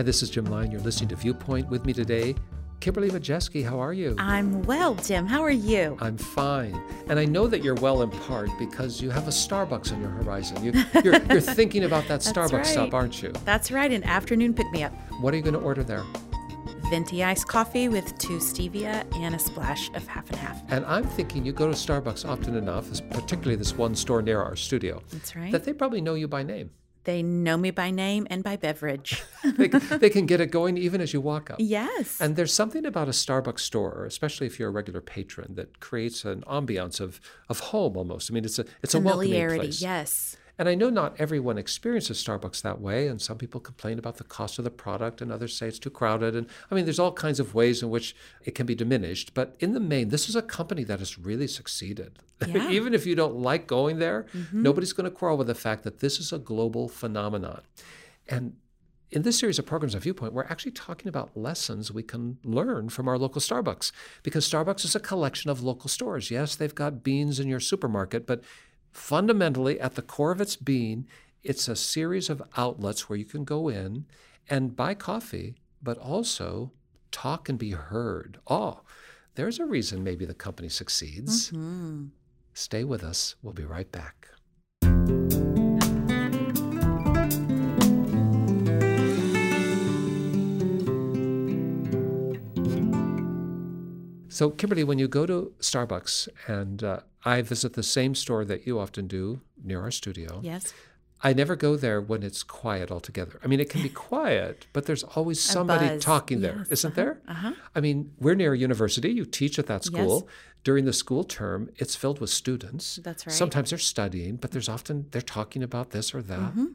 Hi, this is Jim Lyon. You're listening to Viewpoint with me today. Kimberly Majeski, how are you? I'm well, Jim. How are you? I'm fine. And I know that you're well in part because you have a Starbucks on your horizon. You, are you're, you're thinking about that Starbucks right. stop, aren't you? That's right, an afternoon pick me up. What are you going to order there? Venti iced coffee with two stevia and a splash of half and half. And I'm thinking you go to Starbucks often enough, particularly this one store near our studio. That's right. That they probably know you by name. They know me by name and by beverage. they, they, can get it going even as you walk up. Yes. And there's something about a Starbucks store, especially if you're a regular patron, that creates an ambiance of, of home almost. I mean, it's a it's a welcoming place. Yes. And I know not everyone experiences Starbucks that way, and some people complain about the cost of the product, and others say it's too crowded. And I mean, there's all kinds of ways in which it can be diminished. But in the main, this is a company that has really succeeded. Yeah. Even if you don't like going there, mm-hmm. nobody's going to quarrel with the fact that this is a global phenomenon. And in this series of programs on Viewpoint, we're actually talking about lessons we can learn from our local Starbucks because Starbucks is a collection of local stores. Yes, they've got beans in your supermarket, but fundamentally, at the core of its being, it's a series of outlets where you can go in and buy coffee, but also talk and be heard. Oh, there's a reason maybe the company succeeds. Mm-hmm. Stay with us. We'll be right back. So, Kimberly, when you go to Starbucks, and uh, I visit the same store that you often do near our studio. Yes. I never go there when it's quiet altogether. I mean, it can be quiet, but there's always somebody talking there, yes. not uh-huh. there? Uh-huh. I mean, we're near a university. You teach at that school. Yes. During the school term, it's filled with students. That's right. Sometimes they're studying, but there's often they're talking about this or that. Mm-hmm.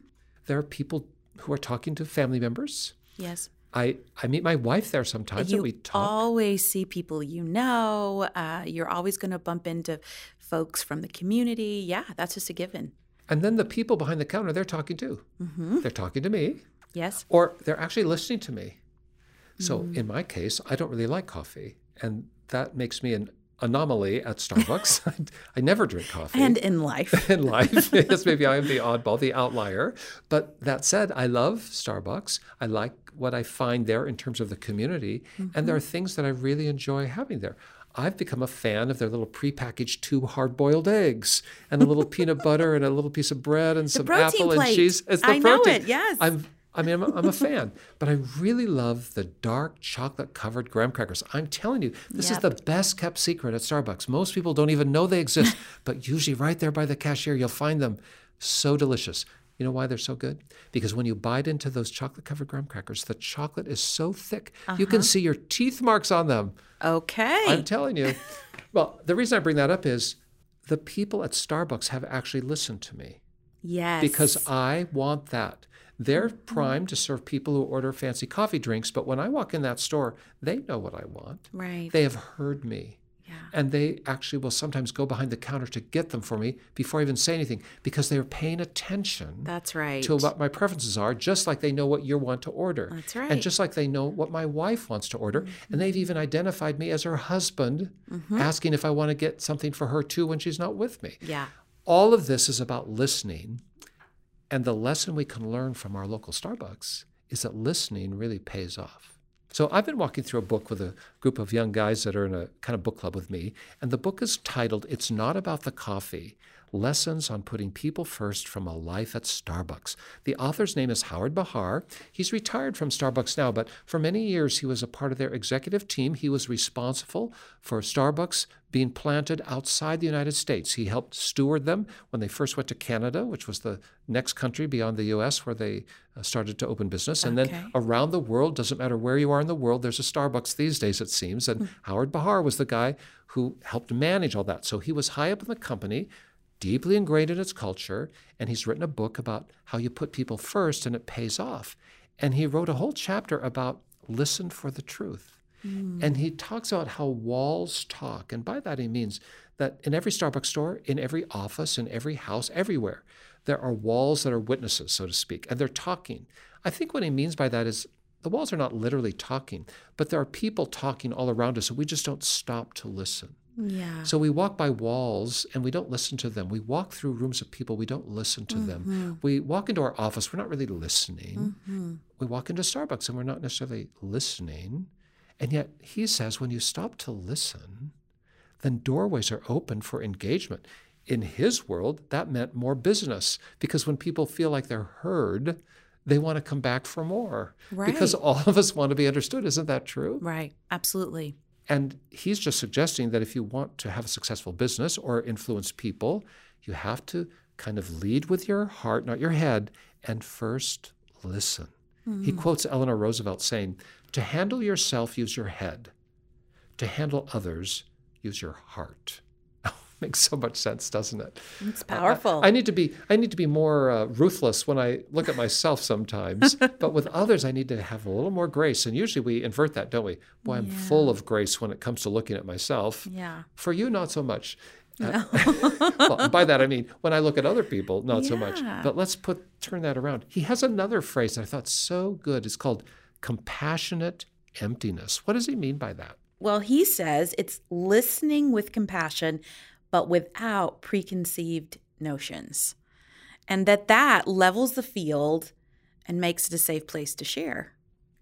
There are people who are talking to family members. Yes. I, I meet my wife there sometimes you and we talk. always see people you know. Uh, you're always going to bump into folks from the community. Yeah, that's just a given. And then the people behind the counter, they're talking too. Mm-hmm. They're talking to me. Yes. Or they're actually listening to me. So mm. in my case, I don't really like coffee. And that makes me an anomaly at Starbucks. I, I, never drink coffee. And in life. in life. yes, maybe I am the oddball, the outlier. But that said, I love Starbucks. I like what I find there in terms of the community. Mm-hmm. And there are things that I really enjoy having there. I've become a fan of their little prepackaged two hard-boiled eggs and a little peanut butter and a little piece of bread and the some apple plate. and cheese. It's the I protein. know it. Yes. I'm I mean, I'm a, I'm a fan, but I really love the dark chocolate covered graham crackers. I'm telling you, this yep. is the best kept secret at Starbucks. Most people don't even know they exist, but usually right there by the cashier, you'll find them. So delicious. You know why they're so good? Because when you bite into those chocolate covered graham crackers, the chocolate is so thick, uh-huh. you can see your teeth marks on them. Okay. I'm telling you. well, the reason I bring that up is the people at Starbucks have actually listened to me. Yes. Because I want that. They're primed to serve people who order fancy coffee drinks, but when I walk in that store, they know what I want. Right. They have heard me. Yeah. And they actually will sometimes go behind the counter to get them for me before I even say anything because they're paying attention. That's right. To what my preferences are, just like they know what you want to order. That's right. And just like they know what my wife wants to order. Mm-hmm. And they've even identified me as her husband, mm-hmm. asking if I want to get something for her too when she's not with me. Yeah. All of this is about listening and the lesson we can learn from our local Starbucks is that listening really pays off. So I've been walking through a book with a group of young guys that are in a kind of book club with me, and the book is titled It's Not About the Coffee Lessons on Putting People First from a Life at Starbucks. The author's name is Howard Behar. He's retired from Starbucks now, but for many years he was a part of their executive team. He was responsible for Starbucks being planted outside the United States. He helped steward them when they first went to Canada, which was the next country beyond the US where they uh, started to open business. And okay. then around the world, doesn't matter where you are in the world, there's a Starbucks these days, seems. And Howard Behar was the guy who helped manage all that. So he was high up in the company deeply ingrained in its culture, and he's written a book about how you put people first and it pays off. And he wrote a whole chapter about listen for the truth. Mm. And he talks about how walls talk. And by that, he means that in every Starbucks store, in every office, in every house, everywhere, there are walls that are witnesses, so to speak, and they're talking. I think what he means by that is the walls are not literally talking, but there are people talking all around us, and we just don't stop to listen. Yeah. So we walk by walls and we don't listen to them. We walk through rooms of people, we don't listen to Mm-hmm. them. We walk into our office, we're not really listening. We walk into Starbucks and we're not necessarily listening. And yet he says when you stop to listen, then doorways are open for engagement. In his world, that meant more business because when people feel like they're heard, they want to come back for more. right. Because all of us want to be understood. Isn't that true? Right. Absolutely. And he's just suggesting that if you want to have a successful business or influence people, you have to kind of lead with your heart, not your head, and first listen. He hmm. quotes Eleanor Roosevelt saying, To handle yourself, use your head. To handle others, use your heart. Makes so much sense, doesn't it? It's powerful. I need to be I need to be more uh, ruthless when I look at myself sometimes, but with others I need to have a little more grace. And usually we invert that, don't we? Boy, I'm full of grace when it comes to looking at myself. yeah. For you, not so much. Uh, well, by that I mean when I look at other people, not so much. Yeah. But let's put turn that around. He has another phrase that I thought so good. It's called compassionate emptiness. What does he mean by that? Well, he says it's listening with compassion, but without preconceived notions. And that that levels the field and makes it a safe place to share.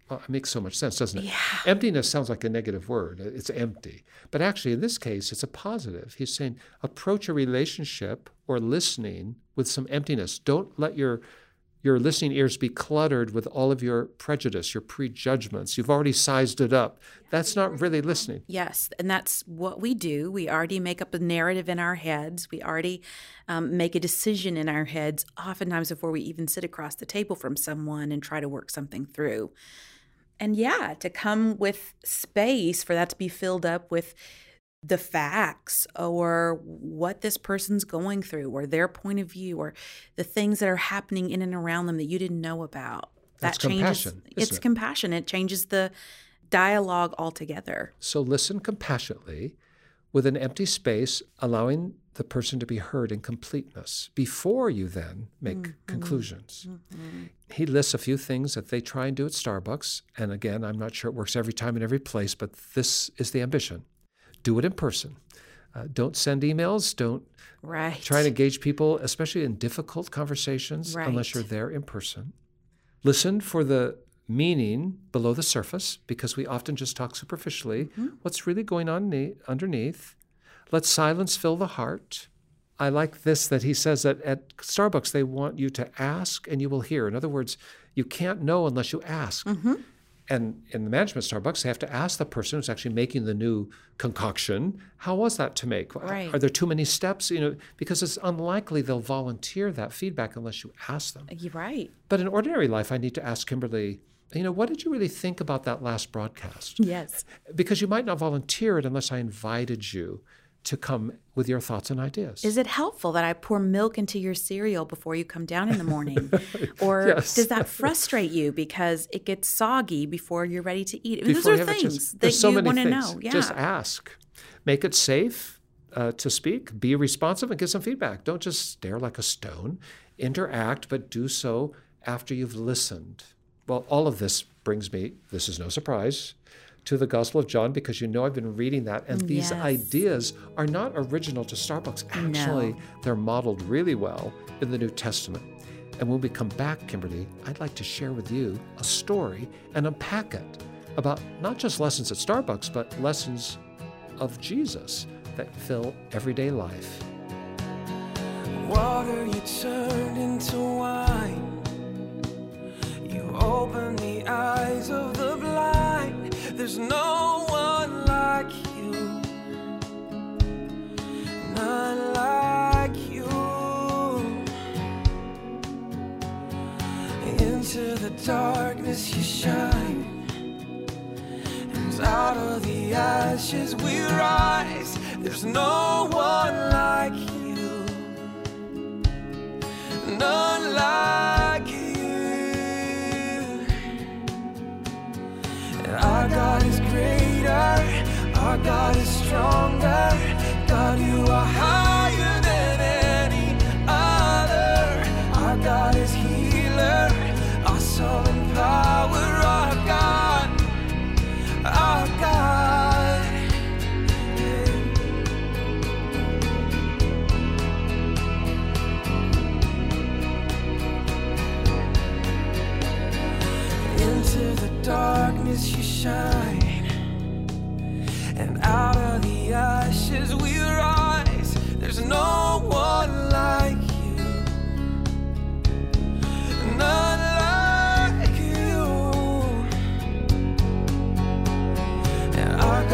Well, it makes so much sense, doesn't it? Yeah. Emptiness sounds like a negative word. It's empty. But actually, in this case, it's a positive. He's saying approach a relationship or listening with some emptiness. Don't let your your listening ears be cluttered with all of your prejudice, your prejudgments. You've already sized it up. That's not really listening. Yes, and that's what we do. We already make up a narrative in our heads. We already um, make a decision in our heads, oftentimes before we even sit across the table from someone and try to work something through. And yeah, to come with space for that to be filled up with the facts or what this person's going through or their point of view or the things that are happening in and around them that you didn't know about. That's that changes compassion, it's it? compassion. It changes the dialogue altogether. So listen compassionately with an empty space, allowing the person to be heard in completeness before you then make mm-hmm. conclusions. Mm-hmm. He lists a few things that they try and do at Starbucks. And again, I'm not sure it works every time in every place, but this is the ambition do it in person. Uh, don't send emails. Don't Right. try and engage people, especially in difficult conversations, unless you're there in person. Listen for the meaning below the surface, because we often just talk superficially. What's really going on ne- underneath? Let silence fill the heart. I like this that he says that at Starbucks they want you to ask and you will hear. In other words, you can't know unless you ask. And in the management Starbucks, they have to ask the person who's actually making the new concoction, how was that to make? Right. Are there too many steps? You know, because it's unlikely they'll volunteer that feedback unless you ask them. You're right. But in ordinary life, I need to ask Kimberly, you know, what did you really think about that last broadcast? Yes. Because you might not volunteer it unless I invited you to come with your thoughts and ideas. Is it helpful that I pour milk into your cereal before you come down in the morning? or Yes. does that frustrate you because it gets soggy before you're ready to eat? Before Those are things that so you want to know. Yeah. Just ask. Make it safe uh, to speak. Be responsive and give some feedback. Don't just stare like a stone. Interact, but do so after you've listened. Well, all of this brings me, this is no surprise, to the Gospel of John because you know I've been reading that. And mm, these Yes. ideas are not original to Starbucks. Actually, they're modeled really well in the New Testament. And when we come back, Kimberly, I'd like to share with you a story and unpack it about not just lessons at Starbucks, but lessons of Jesus that fill everyday life. Water you turned into wine. You opened the eyes of the blind. There's no one like you. None like you. Into the darkness you shine. And out of the ashes we rise. There's no God is stronger.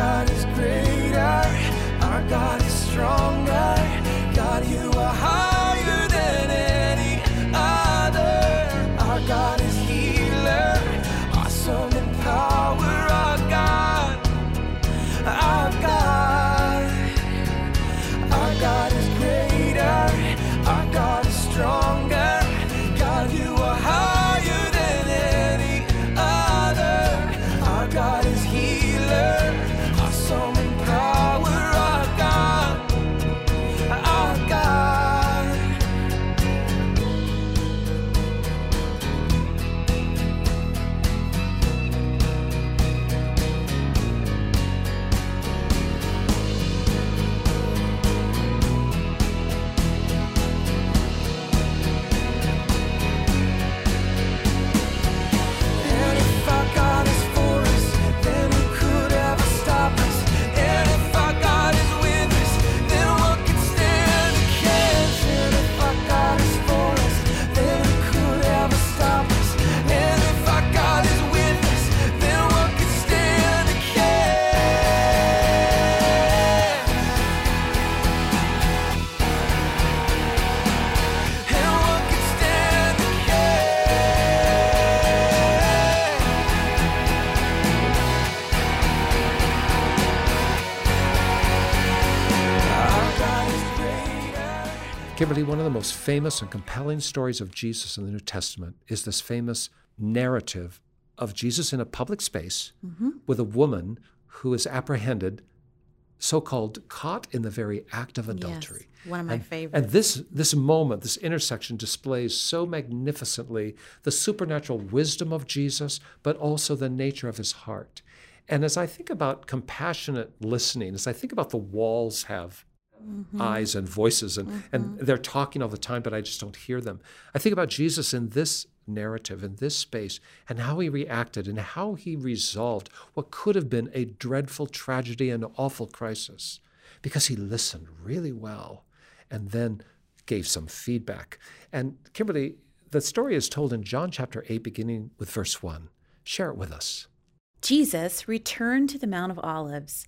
God is greater, our God is stronger. Of the most famous and compelling stories of Jesus in the New Testament is this famous narrative of Jesus in a public space mm-hmm. with a woman who is apprehended, so called caught in the very act of adultery. one of my and, favorites. And this, this moment, this intersection displays so magnificently the supernatural wisdom of Jesus, but also the nature of his heart. And as I think about compassionate listening, as I think about the walls have Mm-hmm. eyes and voices and, and mm-hmm. they're talking all the time but i just don't hear them. I think about jesus in this narrative in this space and how he reacted and how he resolved what could have been a dreadful tragedy and awful crisis because he listened really well and then gave some feedback. And kimberly the story is told in john chapter 8 beginning with verse 1 share it with us. Jesus returned to the Mount of Olives,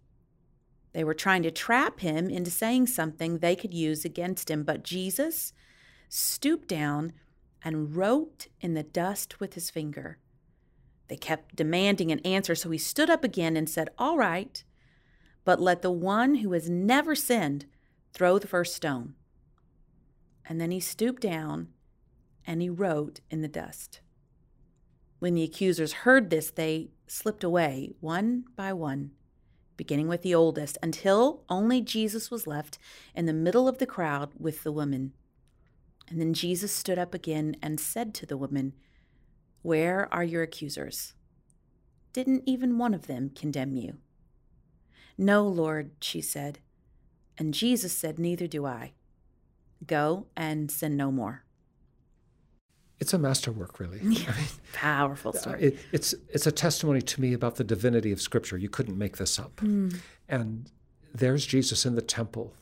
They were trying to trap him into saying something they could use against him, but Jesus stooped down and wrote in the dust with his finger. They kept demanding an answer, so he stood up again and said, All right, but let the one who has never sinned throw the first stone. And then he stooped down and he wrote in the dust. When the accusers heard this, they slipped away one by one beginning with the oldest, until only Jesus was left in the middle of the crowd with the woman. And then Jesus stood up again and said to the woman, Where are your accusers? Didn't even one of them condemn you? No, Lord, she said. And Jesus said, Neither do I. Go and sin no more. It's a masterwork really I mean, Powerful story. it, it's it's a testimony to me about the divinity of Scripture. You couldn't make this up. Hmm. And there's Jesus in the temple.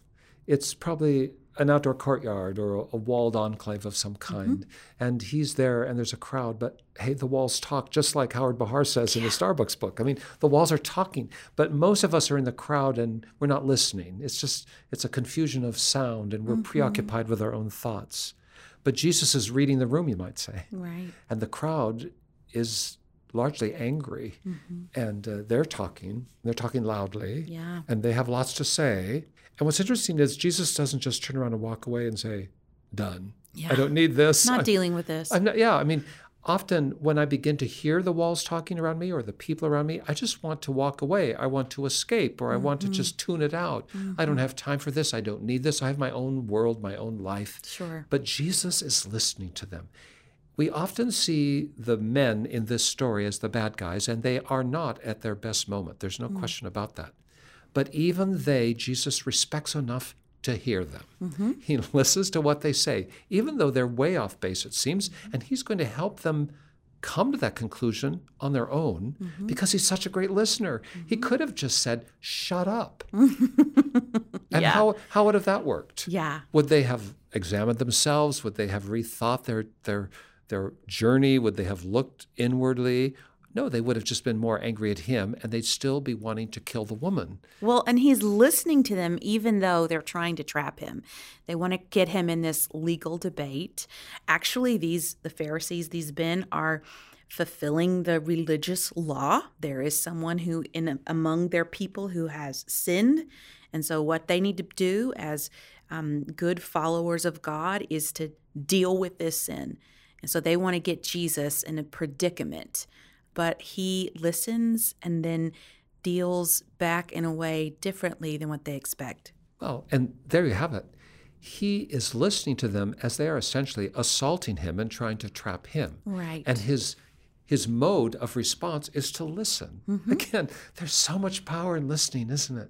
It's probably an outdoor courtyard or a, a walled enclave of some mm-hmm. kind, and he's there, and there's a crowd. But hey, the walls talk, just like Howard Behar says in the Starbucks book. I mean, the walls are talking, but most of us are in the crowd and we're not listening. It's just it's a confusion of sound, and we're mm-hmm. preoccupied with our own thoughts. But Jesus is reading the room, you might say. Right. and the crowd is largely angry. And uh, they're talking. They're talking loudly. Yeah. and they have lots to say. And what's interesting is jesus doesn't just turn around and walk away and say done. Yeah. i don't need this. Not I- dealing with this. I'm not, yeah, I mean, Often, when I begin to hear the walls talking around me or the people around me, I just want to walk away. I want to escape or I want to mm-hmm. just tune it out. I don't mm-hmm. have time for this. I don't need this. I have my own world, my own life. Sure. But Jesus is listening to them. We often see the men in this story as the bad guys, and they are not at their best moment. There's no mm. question about that. But even they, Jesus respects enough to hear them. Mm-hmm. He listens to what they say, even though they're way off base, it seems, mm-hmm. and he's going to help them come to that conclusion on their own mm-hmm. because he's such a great listener. He could have just said, Shut up. and Yeah. how, how would have that worked? Yeah. Would they have examined themselves? Would they have rethought their their their journey? Would they have looked inwardly? No, they would have just been more angry at him and they'd still be wanting to kill the woman. Well, and he's listening to them even though they're trying to trap him. They want to get him in this legal debate. Actually, these the Pharisees, these men are fulfilling the religious law. There is someone who in among their people who has sinned, and so what they need to do as um, good followers of God is to deal with this sin. And so they want to get Jesus in a predicament, but he listens and then deals back in a way differently than what they expect. Well, and there you have it. He is listening to them as they are essentially assaulting him and trying to trap him. Right. And his his mode of response is to listen. Mm-hmm. Again, there's so much power in listening, isn't it?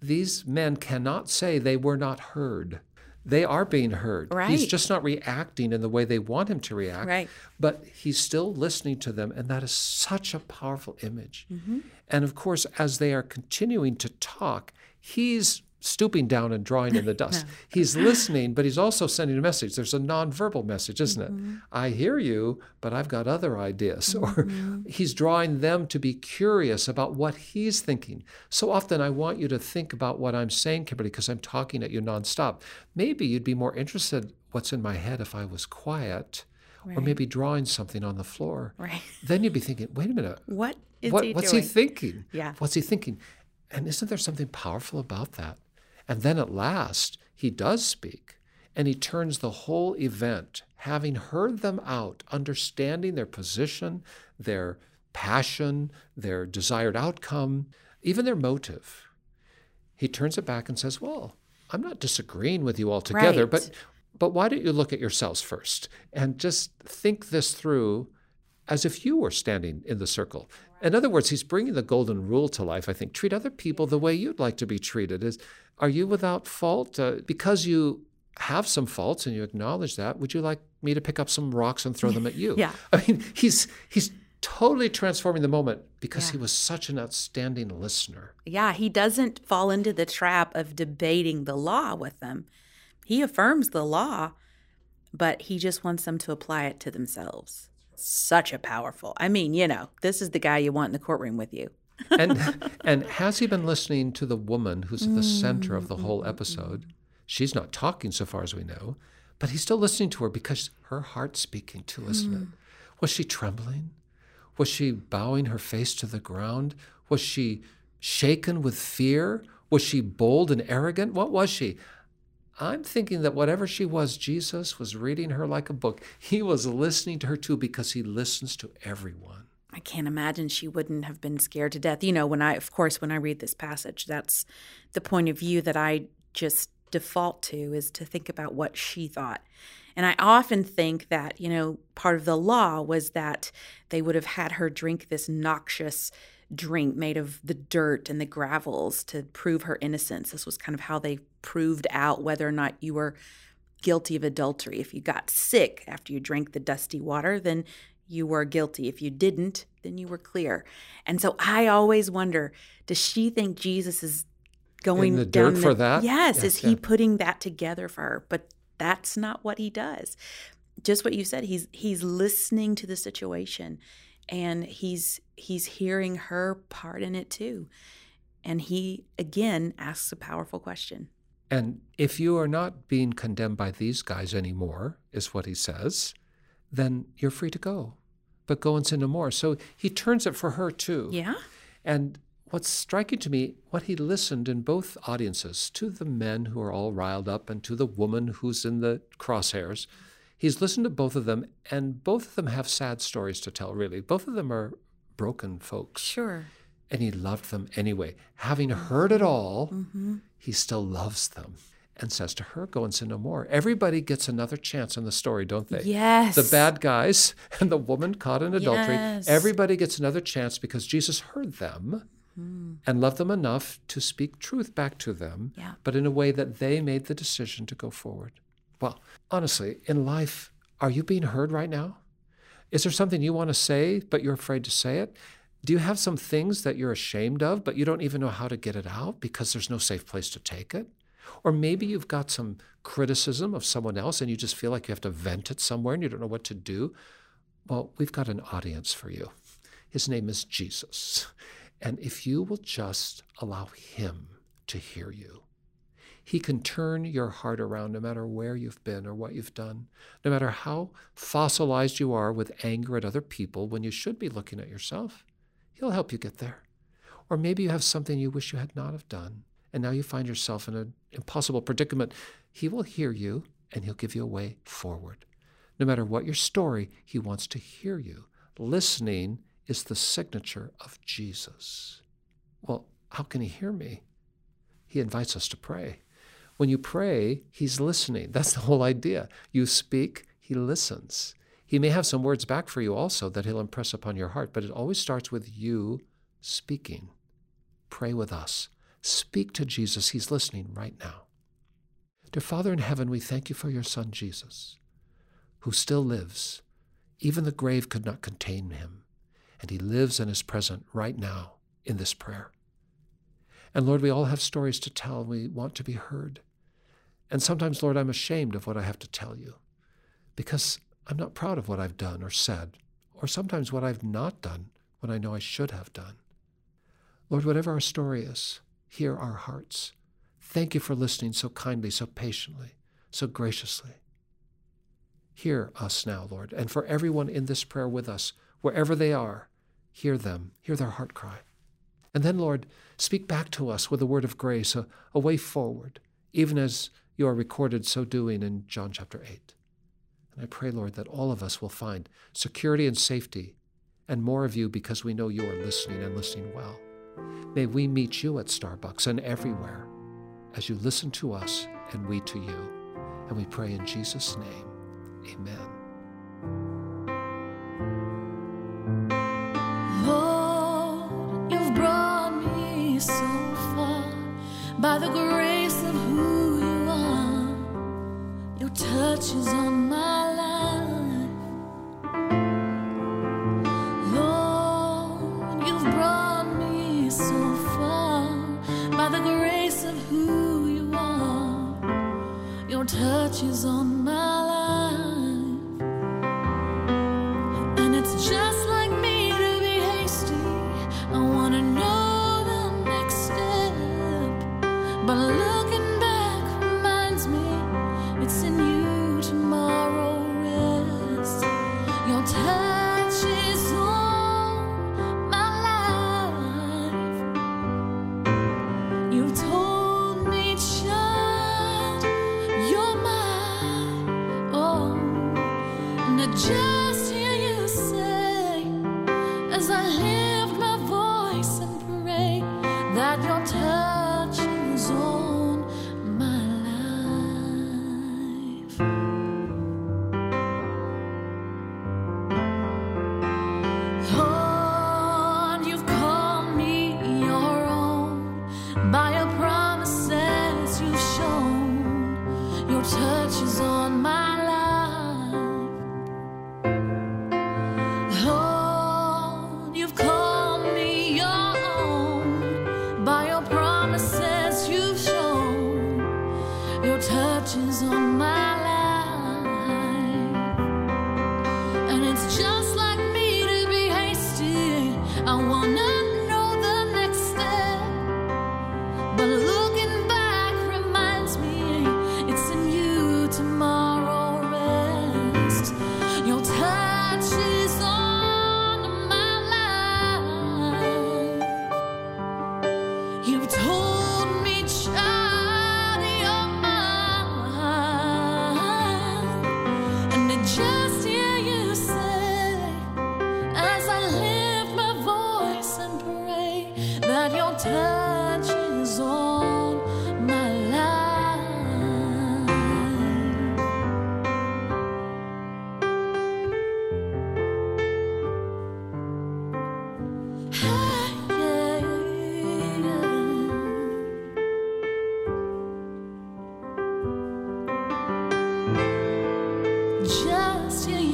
These men cannot say they were not heard. They are being heard. Right. He's just not reacting in the way they want him to react. Right. But he's still listening to them, and that is such a powerful image. Mm-hmm. And of course, as they are continuing to talk, he's stooping down and drawing in the dust. He's listening, but he's also sending a message. There's a nonverbal message, isn't it? Mm-hmm. I hear you, but I've got other ideas. Or mm-hmm. he's drawing them to be curious about what he's thinking. So often I want you to think about what I'm saying, Kimberly, because I'm talking at you nonstop. Maybe you'd be more interested what's in my head if I was quiet. Or maybe drawing something on the floor. Right. Then you'd be thinking, wait a minute, What is what, he what's doing? he thinking? Yeah. What's he thinking? And isn't there something powerful about that? And then at last, he does speak and he turns the whole event, having heard them out, understanding their position, their passion, their desired outcome, even their motive. He turns it back and says, Well, I'm not disagreeing with you altogether, Right. but but why don't you look at yourselves first and just think this through as if you were standing in the circle. In other words, he's bringing the golden rule to life. I think treat other people the way you'd like to be treated. Is are you without fault? Uh, because you have some faults and you acknowledge that, would you like me to pick up some rocks and throw them at you? Yeah. I mean, he's he's totally transforming the moment because Yeah. he was such an outstanding listener. Yeah, he doesn't fall into the trap of debating the law with them. He affirms the law, but he just wants them to apply it to themselves. Such a powerful. I mean, you know, this is the guy you want in the courtroom with you. And and has he been listening to the woman who's at the center of the whole mm-hmm. episode? She's not talking so far as we know, but he's still listening to her because her heart's speaking too, isn't it? Mm-hmm. Was she trembling? Was she bowing her face to the ground? Was she shaken with fear? Was she bold and arrogant? What was she? I'm thinking that whatever she was, Jesus was reading her like a book. He was listening to her too because he listens to everyone. I can't imagine she wouldn't have been scared to death. You know, when I, of course, when I read this passage, that's the point of view that I just default to is to think about what she thought. And I often think that, you know, part of the law was that they would have had her drink this noxious drink made of the dirt and the gravels to prove her innocence. This was kind of how they proved out whether or not you were guilty of adultery. If you got sick after you drank the dusty water, then you were guilty. If you didn't, then you were clear. And so I always wonder does she think Jesus is going In the down dirt the- for that? Yes, Yes, is he putting that together for her? But that's not what he does. Just what you said, he's he's listening to the situation and he's he's hearing her part in it too. And he again asks a powerful question. And if you are not being condemned by these guys anymore, is what he says, then you're free to go. But go and sin no more. So he turns it for her too. Yeah? And what's striking to me, what he listened in both audiences, to the men who are all riled up and to the woman who's in the crosshairs, He's listened to both of them, and both of them have sad stories to tell, really. Both of them are broken folks. Sure. And he loved them anyway. Having heard it all, Mm-hmm. he still loves them and says to her, Go and sin no more. Everybody gets another chance in the story, don't they? Yes. The bad guys and the woman caught in adultery, Yes. everybody gets another chance because Jesus heard them hmm. and loved them enough to speak truth back to them, Yeah. but in a way that they made the decision to go forward. Well, honestly, in life, are you being heard right now? Is there something you want to say, but you're afraid to say it? Do you have some things that you're ashamed of, but you don't even know how to get it out because there's no safe place to take it? Or maybe you've got some criticism of someone else and you just feel like you have to vent it somewhere and you don't know what to do. Well, we've got an audience for you. His name is Jesus. And if you will just allow Him to hear you, He can turn your heart around no matter where you've been or what you've done, no matter how fossilized you are with anger at other people when you should be looking at yourself. He'll help you get there. Or maybe you have something you wish you had not have done, and now you find yourself in an impossible predicament. He will hear you, and He'll give you a way forward. No matter what your story, He wants to hear you. Listening is the signature of Jesus. Well, how can He hear me? He invites us to pray. When you pray, He's listening. That's the whole idea. You speak, He listens. He may have some words back for you also that He'll impress upon your heart, but it always starts with you speaking. Pray with us. Speak to Jesus. He's listening right now. Dear Father in heaven, we thank you for your Son, Jesus, who still lives. Even the grave could not contain him, and he lives and is present right now in this prayer. And Lord, we all have stories to tell. We want to be heard. And sometimes, Lord, I'm ashamed of what I have to tell you because I'm not proud of what I've done or said, or sometimes what I've not done when I know I should have done. Lord, whatever our story is, hear our hearts. Thank you for listening so kindly, so patiently, so graciously. Hear us now, Lord, and for everyone in this prayer with us, wherever they are, hear them, hear their heart cry. And then, Lord, speak back to us with a word of grace, a, a way forward, even as you are recorded so doing in John chapter 8. And I pray, Lord, that all of us will find security and safety and more of you because we know you are listening and listening well. May we meet you at Starbucks and everywhere as you listen to us and we to you. And we pray in Jesus' name. Amen. Lord, you've brought me so far by the grace of who you are. Your touch is on my life. Your touch is on my life. Just you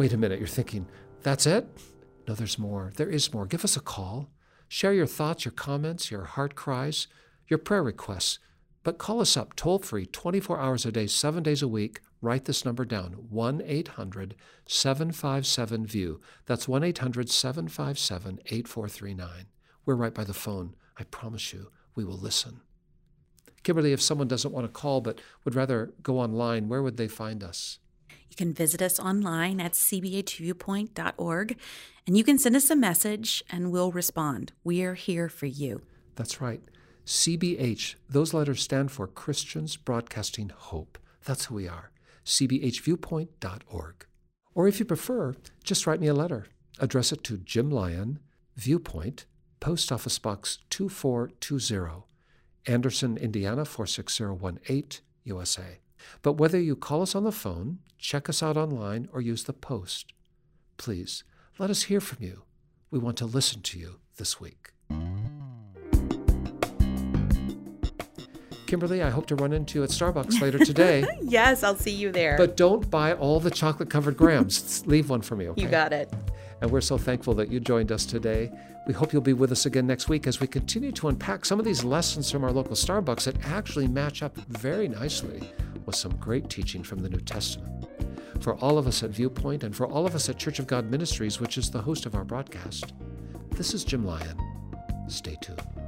Wait a minute, you're thinking, that's it? No, there's more. There is more. Give us a call. Share your thoughts, your comments, your heart cries, your prayer requests. But call us up toll free 24 hours a day, seven days a week. Write this number down 1 800 757 VIEW. That's 1 800 757 8439. We're right by the phone. I promise you, we will listen. Kimberly, if someone doesn't want to call but would rather go online, where would they find us? You can visit us online at cbhviewpoint.org and you can send us a message and we'll respond. We are here for you. That's right. CBH, those letters stand for Christians Broadcasting Hope. That's who we are. CBHviewpoint.org. Or if you prefer, just write me a letter. Address it to Jim Lyon, Viewpoint, Post Office Box 2420, Anderson, Indiana 46018, USA. But whether you call us on the phone, check us out online, or use the post, please let us hear from you. We want to listen to you this week. Kimberly, I hope to run into you at Starbucks later today. Yes, I'll see you there. But don't buy all the chocolate covered grams. Leave one for me, okay? you got it. And we're so thankful that you joined us today. We hope you'll be with us again next week as we continue to unpack some of these lessons from our local Starbucks that actually match up very nicely with some great teaching from the New Testament. For all of us at Viewpoint and for all of us at Church of God Ministries, which is the host of our broadcast, this is Jim Lyon. Stay tuned.